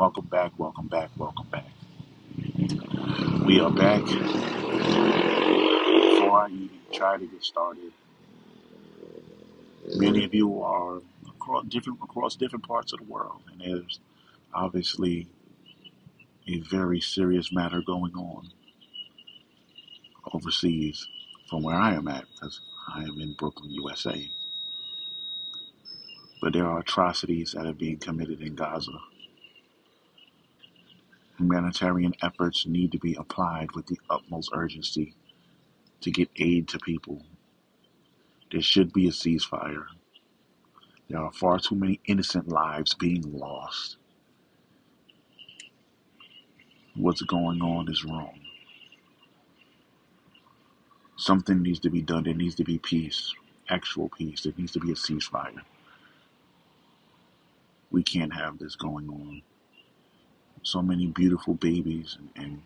Welcome back, welcome back, welcome back. We are back. Before I even try to get started, many of you are across different across different parts of the world, and there's obviously a very serious matter going on overseas from where I am at, because I am in Brooklyn, USA. But there are atrocities that are being committed in Gaza. Humanitarian efforts need to be applied with the utmost urgency to get aid to people. There should be a ceasefire. There are far too many innocent lives being lost. What's going on is wrong. Something needs to be done. There needs to be peace, actual peace. There needs to be a ceasefire. We can't have this going on. So many beautiful babies and, and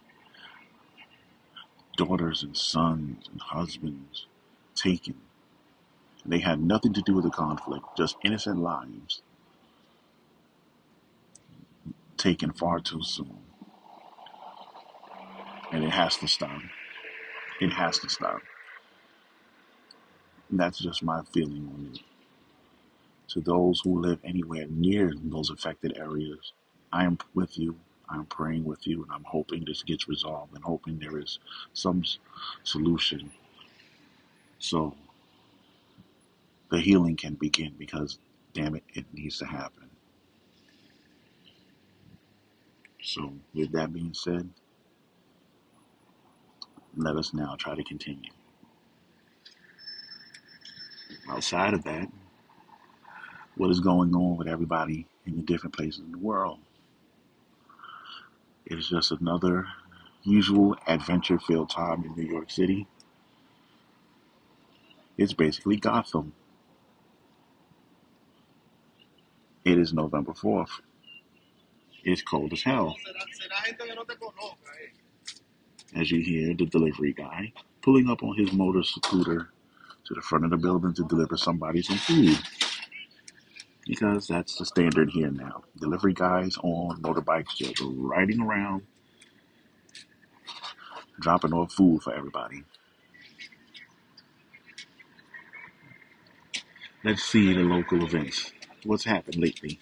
daughters and sons and husbands taken. They had nothing to do with the conflict, just innocent lives taken far too soon. And it has to stop. It has to stop. And that's just my feeling on it. To those who live anywhere near those affected areas, I am with you. I'm praying with you, and I'm hoping this gets resolved and hoping there is some solution so the healing can begin because, damn it, it needs to happen. So, with that being said, let us now try to continue. Outside of that, what is going on with everybody in the different places in the world? It's just another usual adventure filled time in New York City. It's basically Gotham. It is November 4th. It's cold as hell. As you hear the delivery guy pulling up on his motor scooter to the front of the building to deliver somebody some food. Because that's the standard here now. Delivery guys on motorbikes just riding around, dropping off food for everybody. Let's see the local events. What's happened lately?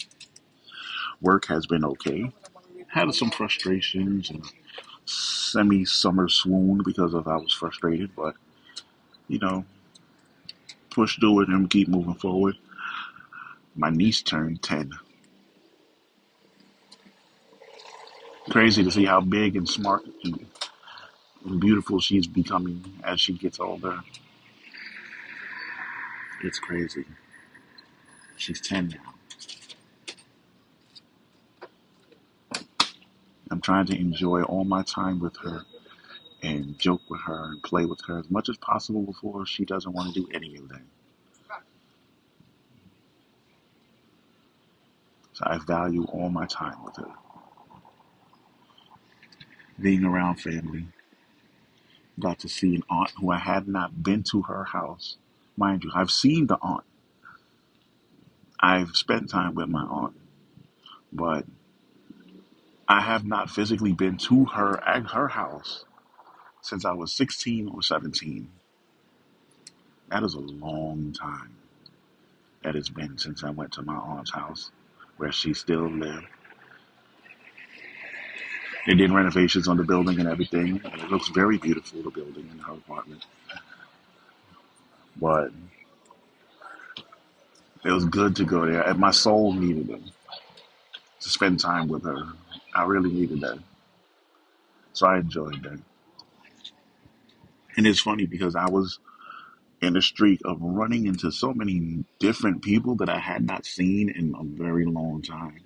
Work has been okay. Had some frustrations and semi summer swoon because of I was frustrated, but you know, push through it and keep moving forward. My niece turned 10. Crazy to see how big and smart and, and beautiful she's becoming as she gets older. It's crazy. She's 10 now. I'm trying to enjoy all my time with her and joke with her and play with her as much as possible before she doesn't want to do any of that. So I value all my time with her. Being around family. Got to see an aunt who I had not been to her house. Mind you, I've seen the aunt. I've spent time with my aunt, but I have not physically been to her at her house since I was 16 or 17. That is a long time that it's been since I went to my aunt's house where she still lived. They did renovations on the building and everything. and It looks very beautiful, the building and her apartment. But it was good to go there. And my soul needed it to spend time with her. I really needed that. So I enjoyed that. And it's funny because I was in a streak of running into so many different people that I had not seen in a very long time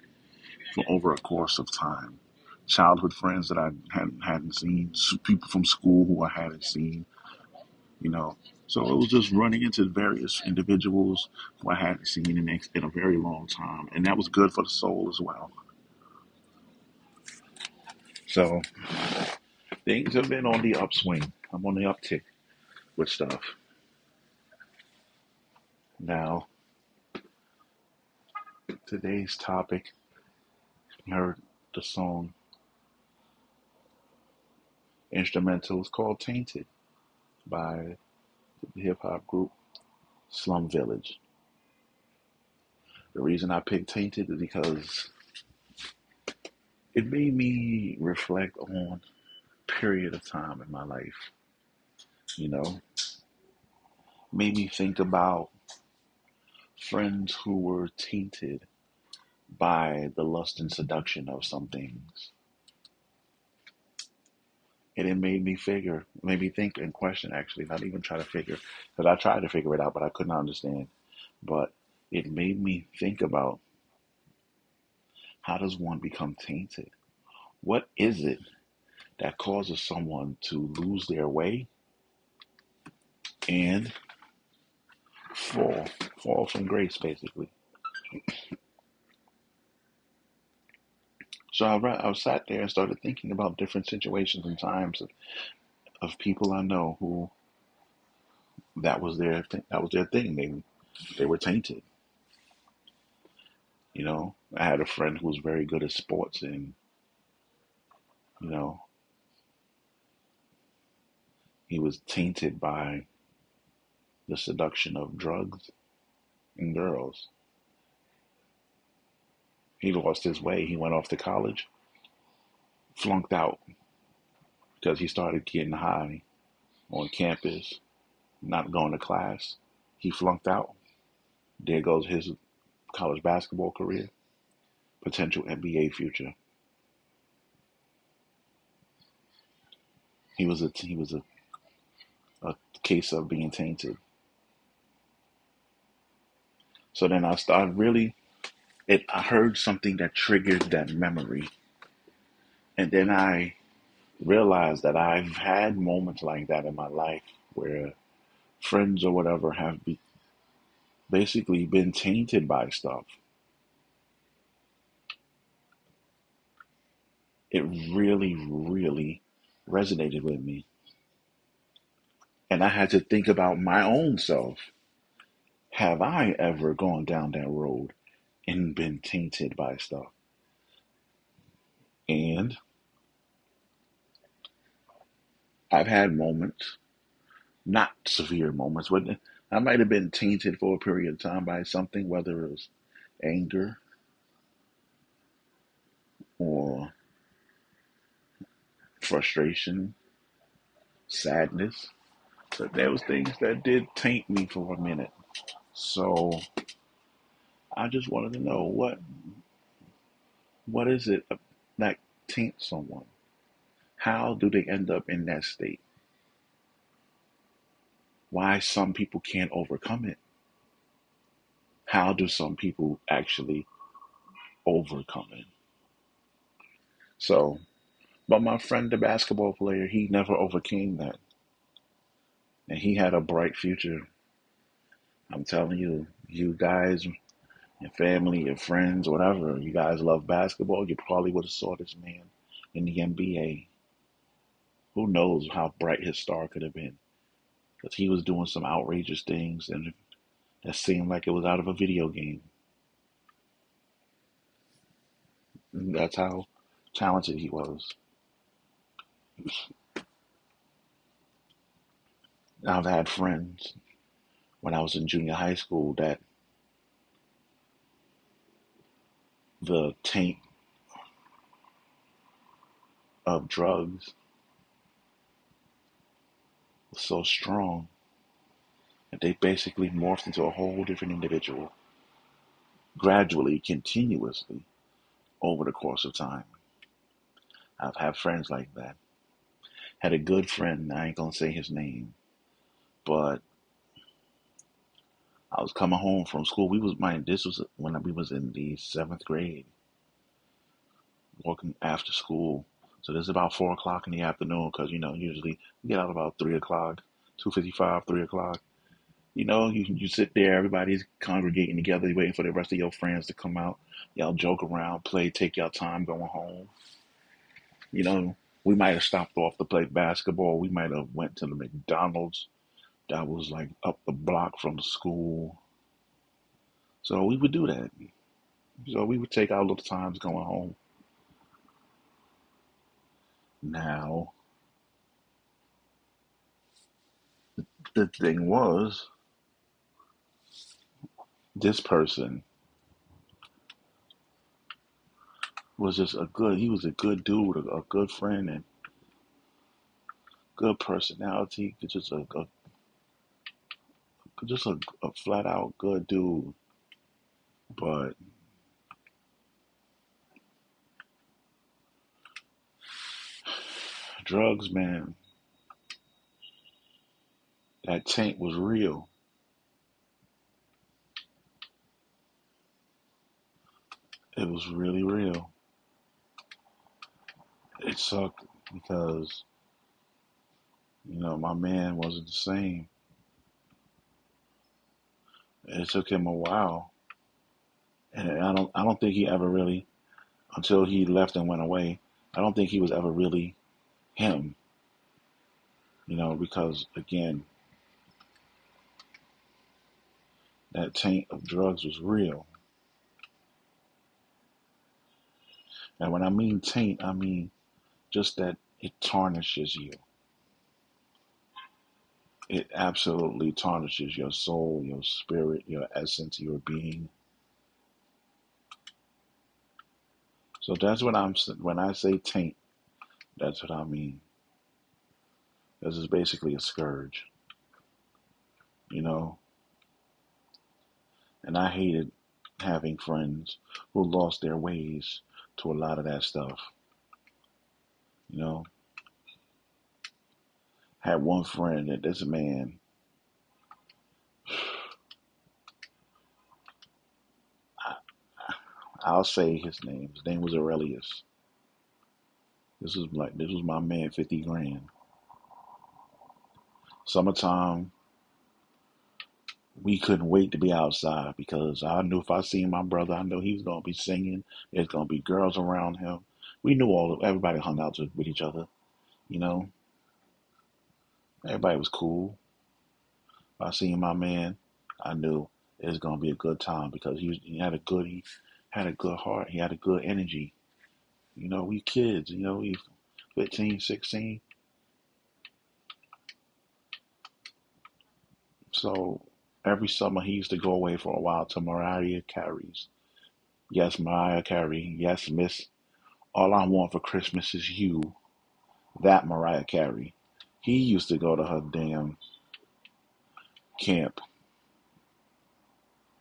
for over a course of time. childhood friends that I hadn't hadn't seen, people from school who I hadn't seen, you know. So it was just running into various individuals who I hadn't seen in, in a very long time, and that was good for the soul as well. So things have been on the upswing. I'm on the uptick with stuff. Now, today's topic, you heard the song instrumental is called Tainted by the hip hop group Slum Village. The reason I picked Tainted is because it made me reflect on a period of time in my life. You know, made me think about friends who were tainted by the lust and seduction of some things. And it made me figure, made me think and question actually, not even try to figure, because I tried to figure it out, but I couldn't understand. But it made me think about how does one become tainted? What is it that causes someone to lose their way and fall, fall from grace, basically? So I, I sat there and started thinking about different situations and times of, of people I know who that was their th- that was their thing. They they were tainted. You know, I had a friend who was very good at sports, and you know, he was tainted by the seduction of drugs and girls. He lost his way. He went off to college, flunked out because he started getting high on campus, not going to class. He flunked out. There goes his college basketball career, potential NBA future. He was a he was a a case of being tainted. So then I started really it I heard something that triggered that memory. And then I realized that I've had moments like that in my life where friends or whatever have be, basically been tainted by stuff. It really, really resonated with me. And I had to think about my own self. Have I ever gone down that road? and been tainted by stuff. And I've had moments, not severe moments, but I might have been tainted for a period of time by something, whether it was anger or frustration, sadness. But there was things that did taint me for a minute. So I just wanted to know what what is it that taints someone? How do they end up in that state? Why some people can't overcome it? How do some people actually overcome it? So, but my friend, the basketball player, he never overcame that. And he had a bright future. I'm telling you, you guys your family, your friends, whatever, you guys love basketball, you probably would have saw this man in the NBA. Who knows how bright his star could have been? Because he was doing some outrageous things and that seemed like it was out of a video game. And that's how talented he was. I've had friends when I was in junior high school that the taint of drugs was so strong that they basically morphed into a whole different individual gradually, continuously over the course of time. I've had friends like that. Had a good friend, I ain't gonna say his name, but I was coming home from school. We was my this was when we was in the seventh grade. working after school. So this is about four o'clock in the afternoon because you know usually we get out about three o'clock, two fifty-five, three o'clock. You know, you you sit there, everybody's congregating together, waiting for the rest of your friends to come out. Y'all joke around, play, take your time going home. You know, we might have stopped off to play basketball. We might have went to the McDonald's that was like up the block from the school. So we would do that. So we would take our little times going home. Now, the thing was, this person was just a good, he was a good dude, a, a good friend, and good personality, just a, a just a, a flat out good dude. But drugs, man, that taint was real. It was really real. It sucked because, you know, my man wasn't the same. It took him a while. And I don't I don't think he ever really until he left and went away, I don't think he was ever really him. You know, because again, that taint of drugs was real. And when I mean taint, I mean just that it tarnishes you. It absolutely tarnishes your soul, your spirit, your essence, your being. So that's what I'm when I say taint. That's what I mean. This is basically a scourge, you know. And I hated having friends who lost their ways to a lot of that stuff. You know, had one friend that this man I, will say his name. His name was Aurelius. This was like this was my man, fifty grand. Summertime, we couldn't wait to be outside because I knew if I seen my brother, I knew he was gonna be singing. There's gonna be girls around him. We knew all of everybody hung out with each other, you know. Everybody was cool. I seen my man, I knew it was gonna be a good time because he, he had a good he had a good heart. He had a good energy. You know, we kids. You know, we 15, 16. So every summer he used to go away for a while to Mariah Carey's. Yes, Mariah Carey. Yes, Miss. All I want for Christmas is you. That Mariah Carey. He used to go to her damn camp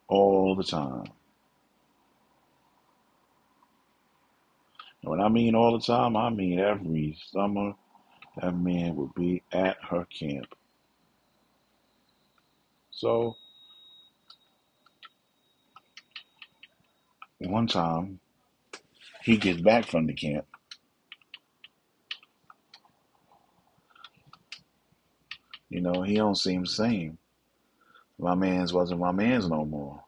all the time. And when I mean all the time, I mean every summer that man would be at her camp. So one time he gets back from the camp You know, he don't seem the same. My man's wasn't my man's no more.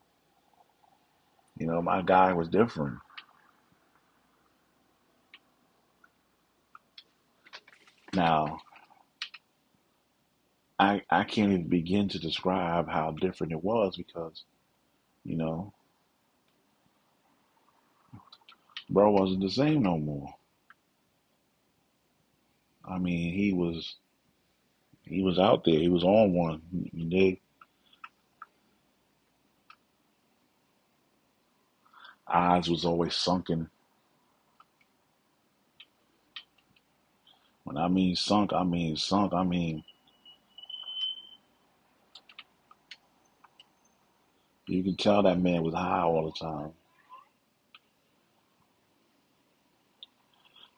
You know, my guy was different. Now, I I can't even begin to describe how different it was because, you know, bro wasn't the same no more. I mean, he was he was out there. He was on one. You dig? Eyes was always sunken. When I mean sunk, I mean sunk. I mean you can tell that man was high all the time.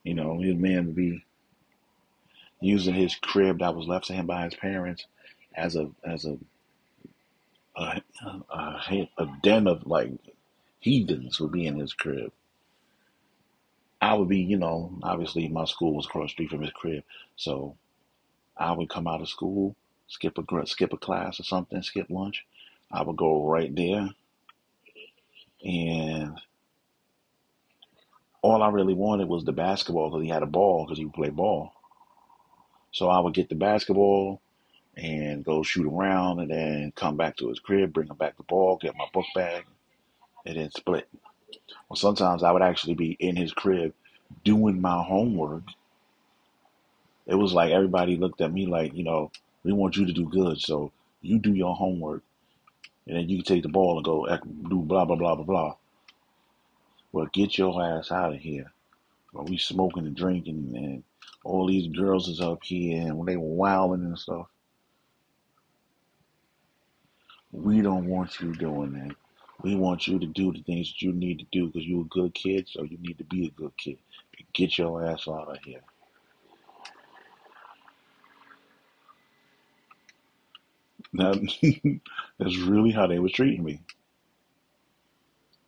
You know, his man would be using his crib that was left to him by his parents as a as a a, a, a den of like heathens would be in his crib. I would be, you know, obviously my school was across the street from his crib, so I would come out of school, skip a skip a class or something, skip lunch. I would go right there, and all I really wanted was the basketball because he had a ball because he would play ball. So I would get the basketball and go shoot around, and then come back to his crib, bring him back the ball, get my book bag, and then split. Well, sometimes I would actually be in his crib doing my homework. It was like everybody looked at me like, you know, we want you to do good, so you do your homework, and then you can take the ball and go do blah blah blah blah blah. Well, get your ass out of here. Well, we smoking and drinking, and all these girls is up here, and they wilding and stuff. We don't want you doing that. We want you to do the things that you need to do because you're a good kid, so you need to be a good kid. Get your ass out of here. That, that's really how they were treating me.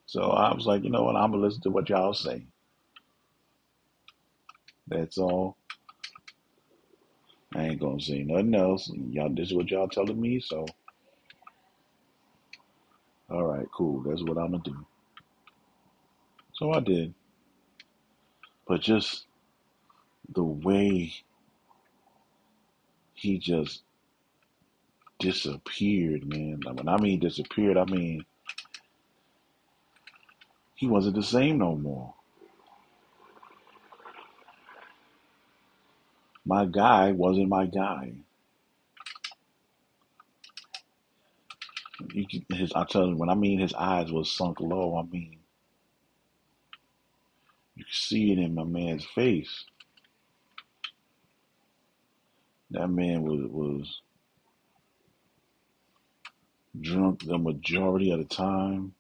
So I was like, you know what? I'm gonna listen to what y'all say. That's all. I ain't gonna say nothing else. Y'all, this is what y'all telling me. So, all right, cool. That's what I'm gonna do. So I did. But just the way he just disappeared, man. When I mean disappeared, I mean he wasn't the same no more. My guy wasn't my guy. Can, his, I tell you, when I mean his eyes was sunk low, I mean you can see it in my man's face. That man was was drunk the majority of the time.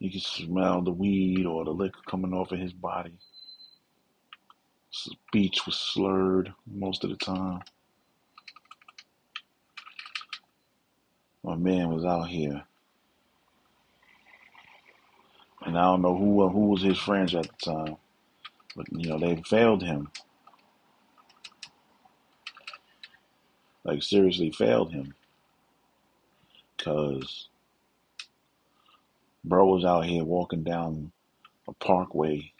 You can smell the weed or the liquor coming off of his body. Speech was slurred most of the time. My man was out here. And I don't know who uh, who was his friends at the time. But you know, they failed him. Like seriously failed him. Cause bro was out here walking down a parkway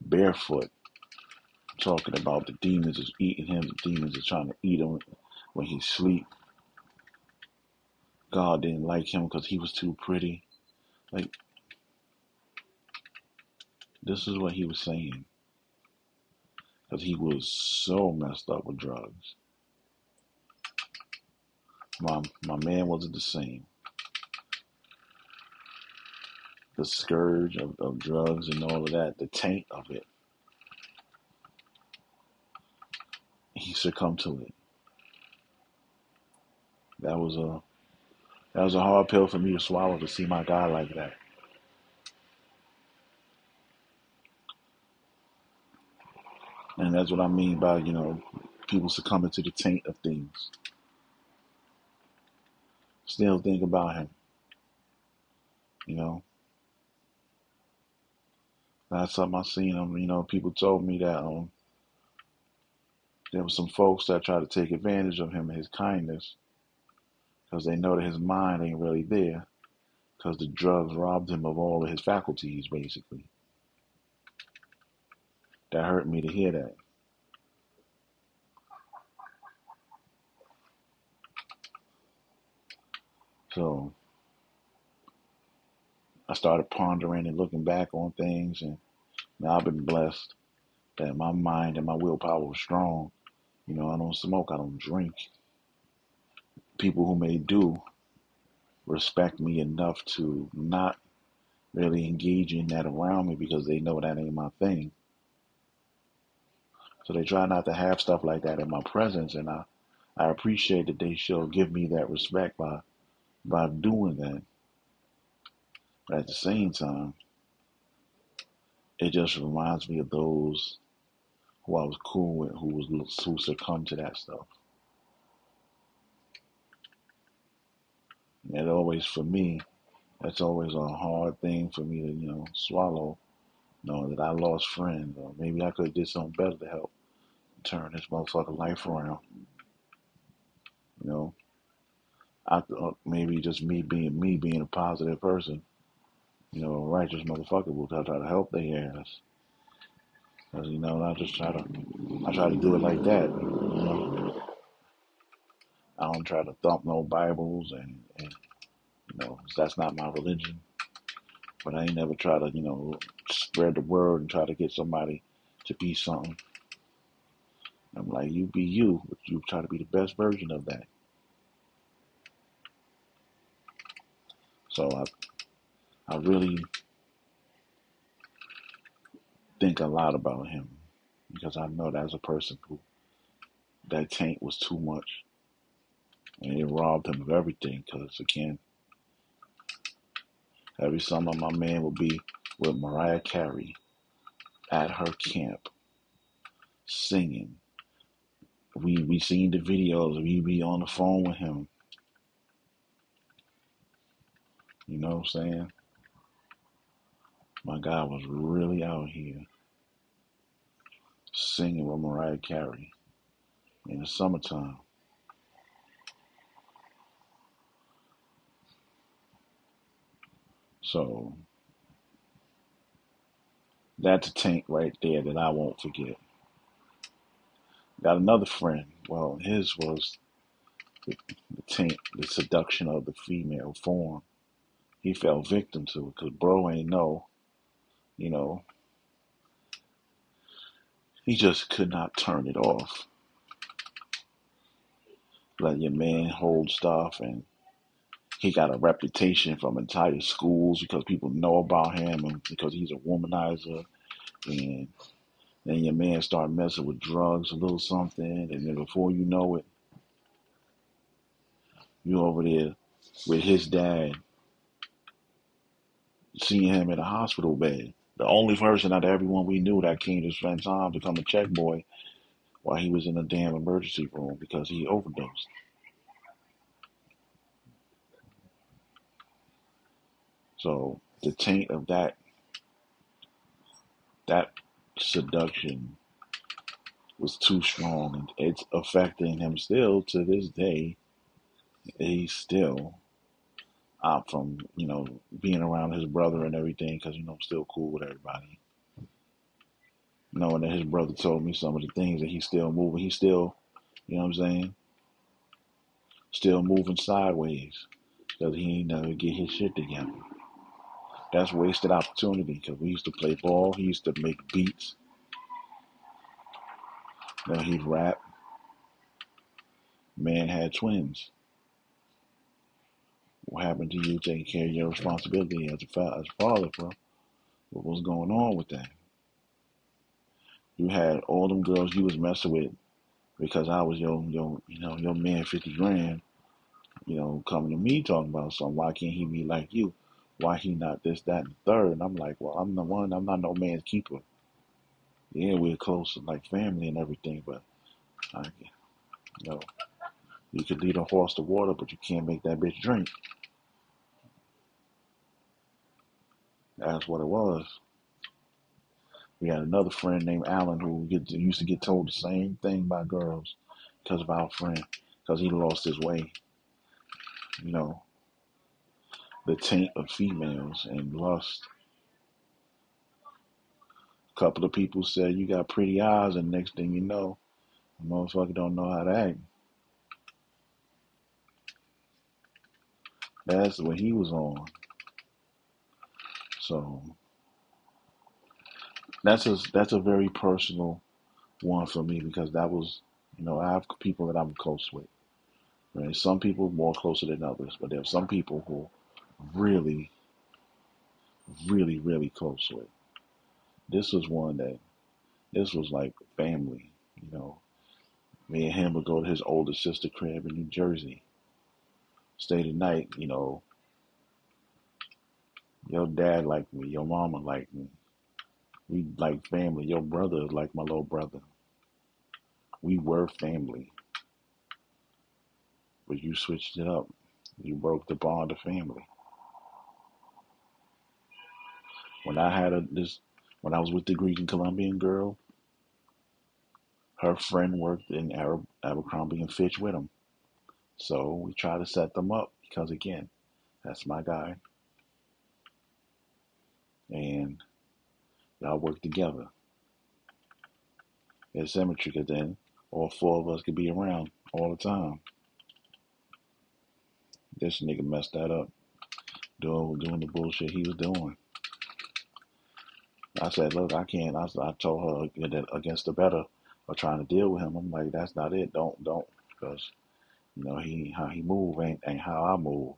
barefoot talking about the demons is eating him, the demons are trying to eat him when he sleep. God didn't like him because he was too pretty. Like, this is what he was saying. Because he was so messed up with drugs. My, my man wasn't the same. The scourge of, of drugs and all of that, the taint of it. He succumbed to it. That was a that was a hard pill for me to swallow to see my guy like that. And that's what I mean by, you know, people succumbing to the taint of things. Still think about him. You know. Last time I seen him, you know, people told me that um there were some folks that tried to take advantage of him and his kindness because they know that his mind ain't really there because the drugs robbed him of all of his faculties, basically. That hurt me to hear that. So I started pondering and looking back on things, and now I've been blessed that my mind and my willpower was strong. You know, I don't smoke, I don't drink. People who may do respect me enough to not really engage in that around me because they know that ain't my thing. So they try not to have stuff like that in my presence, and I, I appreciate that they show give me that respect by by doing that. But at the same time, it just reminds me of those who I was cool with, who was who succumbed to that stuff. And always, for me, That's always a hard thing for me to, you know, swallow, knowing that I lost friends, or maybe I could have did something better to help turn this motherfucker life around. You know, I uh, maybe just me being me being a positive person, you know, a righteous motherfucker will try to help their ass. You know, I just try to, I try to do it like that. You know, I don't try to thump no Bibles and, and you know, that's not my religion. But I ain't never try to, you know, spread the word and try to get somebody to be something. I'm like, you be you, but you try to be the best version of that. So I, I really think a lot about him because I know that's a person who that taint was too much, and it robbed him of everything. Because again, every summer my man would be with Mariah Carey at her camp singing. We we seen the videos. We be on the phone with him. You know what I'm saying? My guy was really out here singing with Mariah Carey in the summertime. So that's a tank right there that I won't forget. Got another friend. Well, his was the, the the seduction of the female form. He fell victim to it because bro ain't know, you know, he just could not turn it off. Let your man hold stuff and he got a reputation from entire schools because people know about him and because he's a womanizer and then your man start messing with drugs, a little something, and then before you know it, you over there with his dad, seeing him in a hospital bed. The only person out of everyone we knew that came to spend time to come to check boy while he was in a damn emergency room because he overdosed. So the taint of that that seduction was too strong and it's affecting him still to this day. He's still out from, you know, being around his brother and everything because, you know, I'm still cool with everybody. Knowing that his brother told me some of the things that he's still moving, he's still, you know what I'm saying, still moving sideways because he ain't never get his shit together. That's wasted opportunity because we used to play ball. He used to make beats. Then he'd rap. Man had twins. What happened to you taking care of your responsibility as a, fa- as a father, bro? What was going on with that? You had all them girls you was messing with because I was your your you know your man fifty grand. You know coming to me talking about something. Why can't he be like you? Why he not this that and third? And I'm like, well, I'm the one. I'm not no man's keeper. Yeah, we're close like family and everything, but I, you know, you could lead a horse to water, but you can't make that bitch drink. That's what it was. We had another friend named Alan who get, used to get told the same thing by girls because of our friend, because he lost his way. You know, the taint of females and lust. A couple of people said you got pretty eyes, and next thing you know, the motherfucker don't know how to act. That's what he was on. So that's a that's a very personal one for me because that was you know I have people that I'm close with. Right? Some people more closer than others, but there are some people who really, really, really close with. This was one that this was like family. You know, me and him would go to his older sister crib in New Jersey, stay the night. You know, your dad liked me, your mama liked me. We like family. Your brother is like my little brother. We were family. But you switched it up. You broke the bond of family. When I had a, this, when I was with the Greek and Colombian girl, her friend worked in Arab, Abercrombie and Fitch with him. So we try to set them up because again, that's my guy, and y'all work together. There's symmetry because then all four of us could be around all the time. This nigga messed that up, doing doing the bullshit he was doing. I said, look, I can't. I, I told her that against the better of trying to deal with him. I'm like, that's not it. Don't don't because you know he how he move ain't ain't how I move.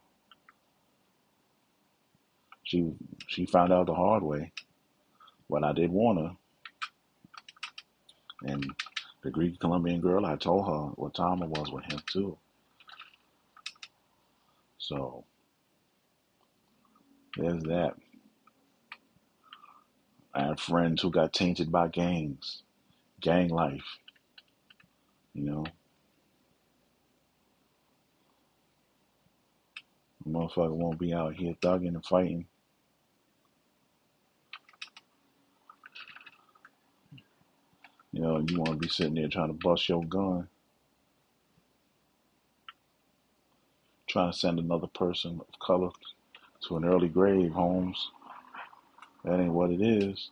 She she found out the hard way when I did want her, and the Greek Colombian girl, I told her what time it was with him too. So there's that. I have friends who got tainted by gangs, gang life. You know, motherfucker won't be out here thugging and fighting. You know, you want to be sitting there trying to bust your gun, trying to send another person of color to an early grave, Holmes. That ain't what it is.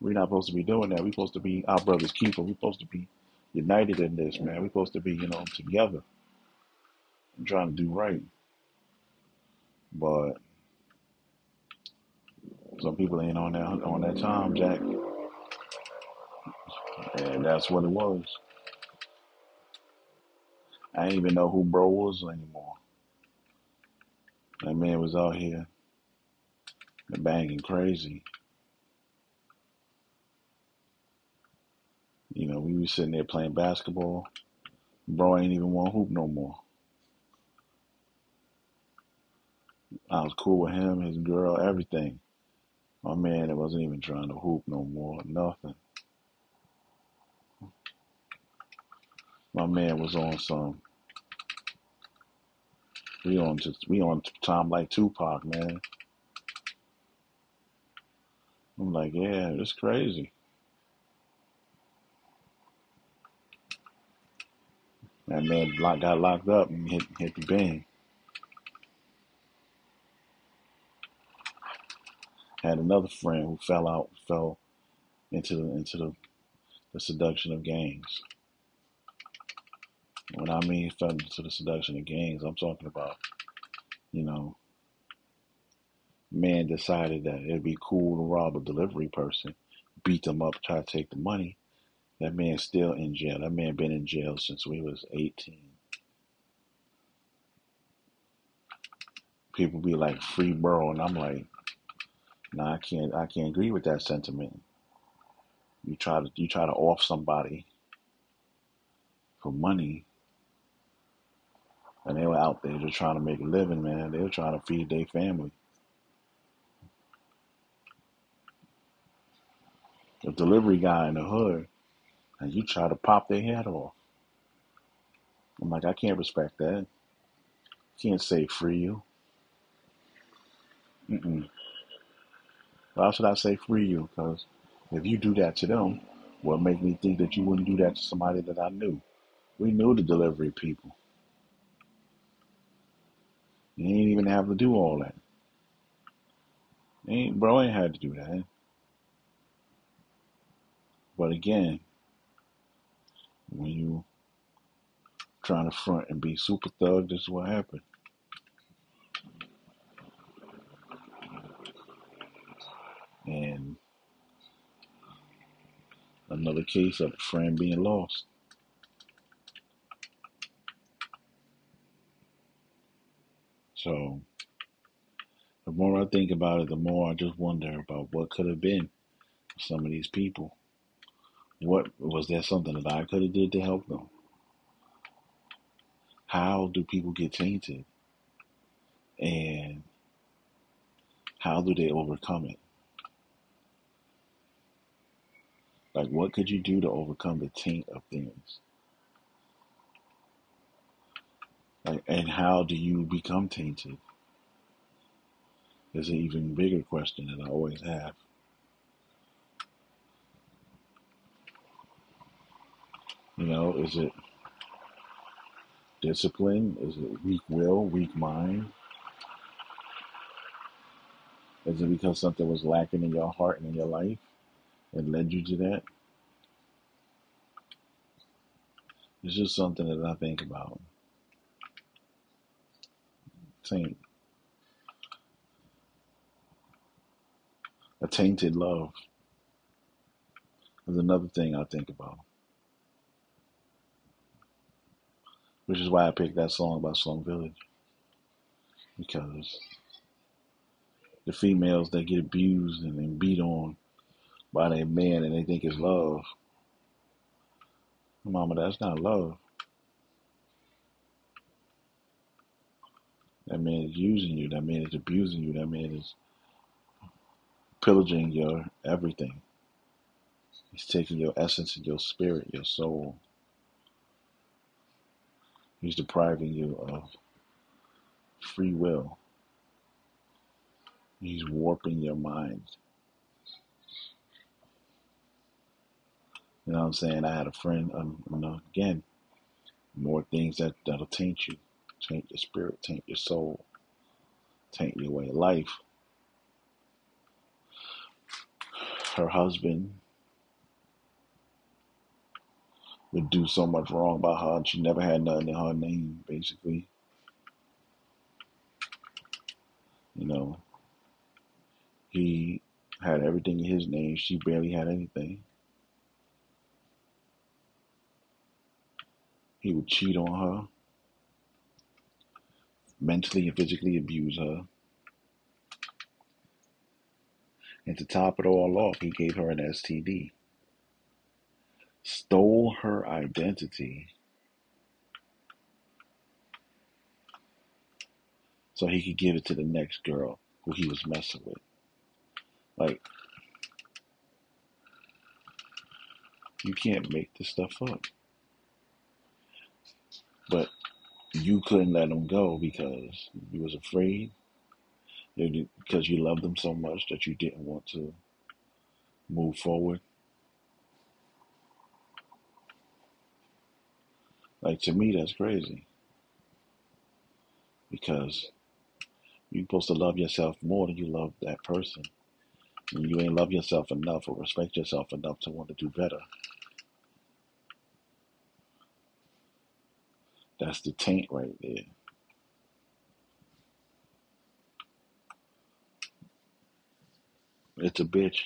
We're not supposed to be doing that. We're supposed to be our brother's keeper. We're supposed to be united in this, man. We're supposed to be, you know, together and trying to do right. But some people ain't on that on that time, Jack. And that's what it was. I didn't even know who bro was anymore. That man was out here banging crazy. You know, we was sitting there playing basketball. Bro ain't even want hoop no more. I was cool with him, his girl, everything. My man it wasn't even trying to hoop no more, nothing. My man was on some. We on just we on time like Tupac, man. I'm like, yeah, it's crazy. That man lock, got locked up and hit hit the bang. Had another friend who fell out, fell into the into the, the seduction of gangs. When I mean fell into the seduction of gangs, I'm talking about, you know, man decided that it'd be cool to rob a delivery person, beat them up, try to take the money. That man's still in jail. That man been in jail since we was 18. People be like free bro, and I'm like, nah, I can't. I can't agree with that sentiment. You try to you try to off somebody for money, and they were out there just trying to make a living, man. They were trying to feed their family. The delivery guy in the hood, and you try to pop their head off. I'm like, I can't respect that. Can't say free you. Mm-mm. Why should I say free you? Because if you do that to them, what make me think that you wouldn't do that to somebody that I knew? We knew the delivery people. Ain't even have to do all that. Ain't bro ain't had to do that. But again, when you trying to front and be super thug, this is what happened. And another case of a friend being lost. So the more I think about it, the more I just wonder about what could have been some of these people. What was there something that I could have did to help them? How do people get tainted? And how do they overcome it? Like, what could you do to overcome the taint of things? And how do you become tainted? is an even bigger question that I always have. You know, is it discipline? Is it weak will, weak mind? Is it because something was lacking in your heart and in your life that led you to that? It's just something that I think about. Taint. A tainted love is another thing I think about. Which is why I picked that song by Slum Village. Because the females that get abused and then beat on by their man and they think it's love. Mama, that's not love. That man is using you. That man is abusing you. That man is pillaging your everything. He's taking your essence and your spirit, your soul. He's depriving you of free will. He's warping your mind. You know what I'm saying? I had a friend, um, you know, again, more things that, that'll taint you, taint your spirit, taint your soul, taint your way of life. Her husband would do so much wrong by her, and she never had nothing in her name, basically. You know, he had everything in his name. She barely had anything. He would cheat on her, mentally and physically abuse her. And to top it all off, he gave her an STD, stole her identity so he could give it to the next girl who he was messing with. Like, you can't make this stuff up. But you couldn't let them go because you was afraid, because you loved them so much that you didn't want to move forward. Like to me, that's crazy because you're supposed to love yourself more than you love that person. And you ain't love yourself enough or respect yourself enough to want to do better. That's the taint right there. It's a bitch.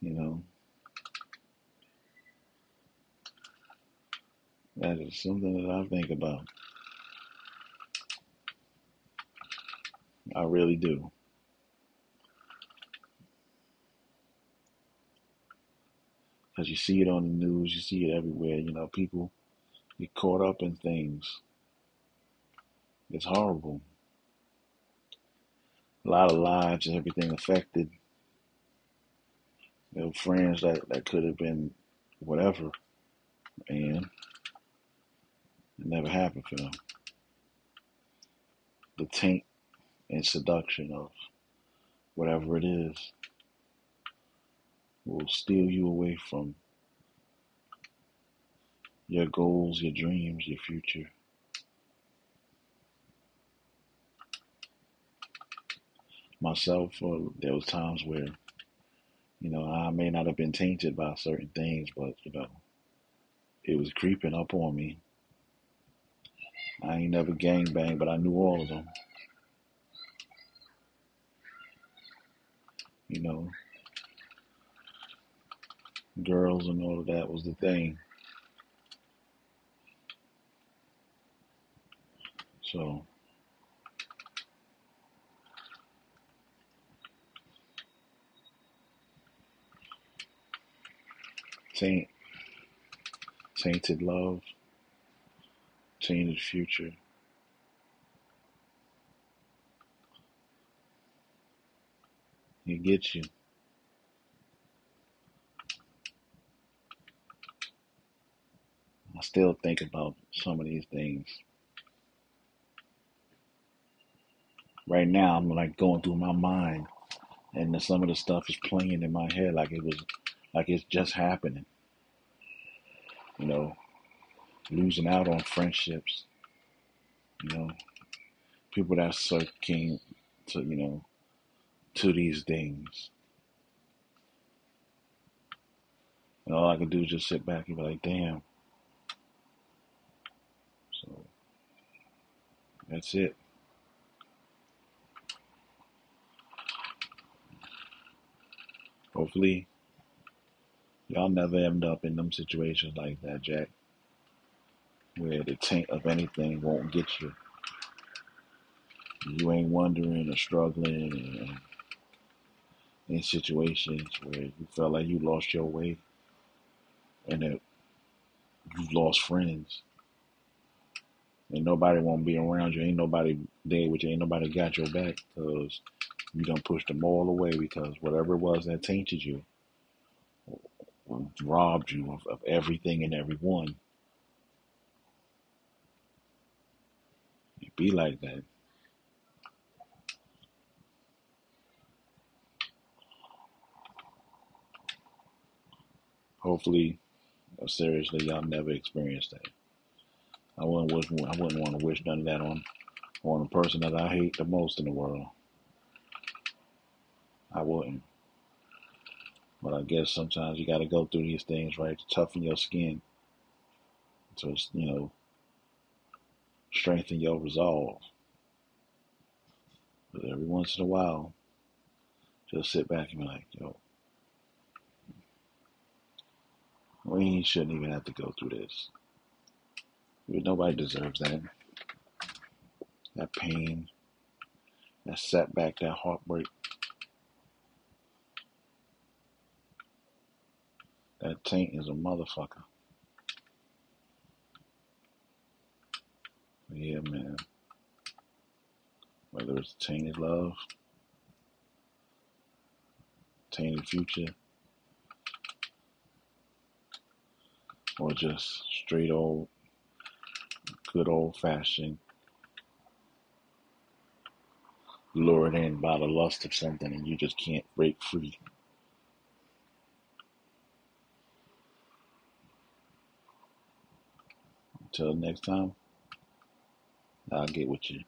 You know. That is something that I think about. I really do. Because you see it on the news, you see it everywhere. You know, people get caught up in things. It's horrible. A lot of lives and everything affected. You know, friends that, that could have been whatever. And it never happened for them. The taint and seduction of whatever it is will steal you away from your goals, your dreams, your future. Myself, uh, there was times where, you know, I may not have been tainted by certain things, but you know, it was creeping up on me. I ain't never gang bang, but I knew all of them. You know, girls and all of that was the thing. So taint, tainted love, tainted future. It gets you. I still think about some of these things. Right now I'm like going through my mind, and some of the stuff is playing in my head like it was, like it's just happening. You know, losing out on friendships. You know, people that so keen to you know to these things. And all I can do is just sit back and be like, damn. So that's it. Hopefully, y'all never end up in them situations like that, Jack, where the taint of anything won't get you. You ain't wondering or struggling in situations where you felt like you lost your way and that you've lost friends. And nobody won't be around you. Ain't nobody there with you. Ain't nobody got your back because you done pushed them all away because whatever it was that tainted you, robbed you of, of everything and everyone. It be like that. Hopefully, uh, seriously, y'all never experienced that. I wouldn't wish, I wouldn't want to wish none of that on on the person that I hate the most in the world. I wouldn't. But I guess sometimes you got to go through these things, right, to toughen your skin, to you know, strengthen your resolve. But every once in a while, just sit back and be like, yo, we shouldn't even have to go through this. Nobody deserves that. That pain, that setback, that heartbreak. That taint is a motherfucker. Yeah, man. Whether it's tainted love, tainted future, or just straight old, good old fashioned, lured in by the lust of something and you just can't break free. Until next time, I'll get with you.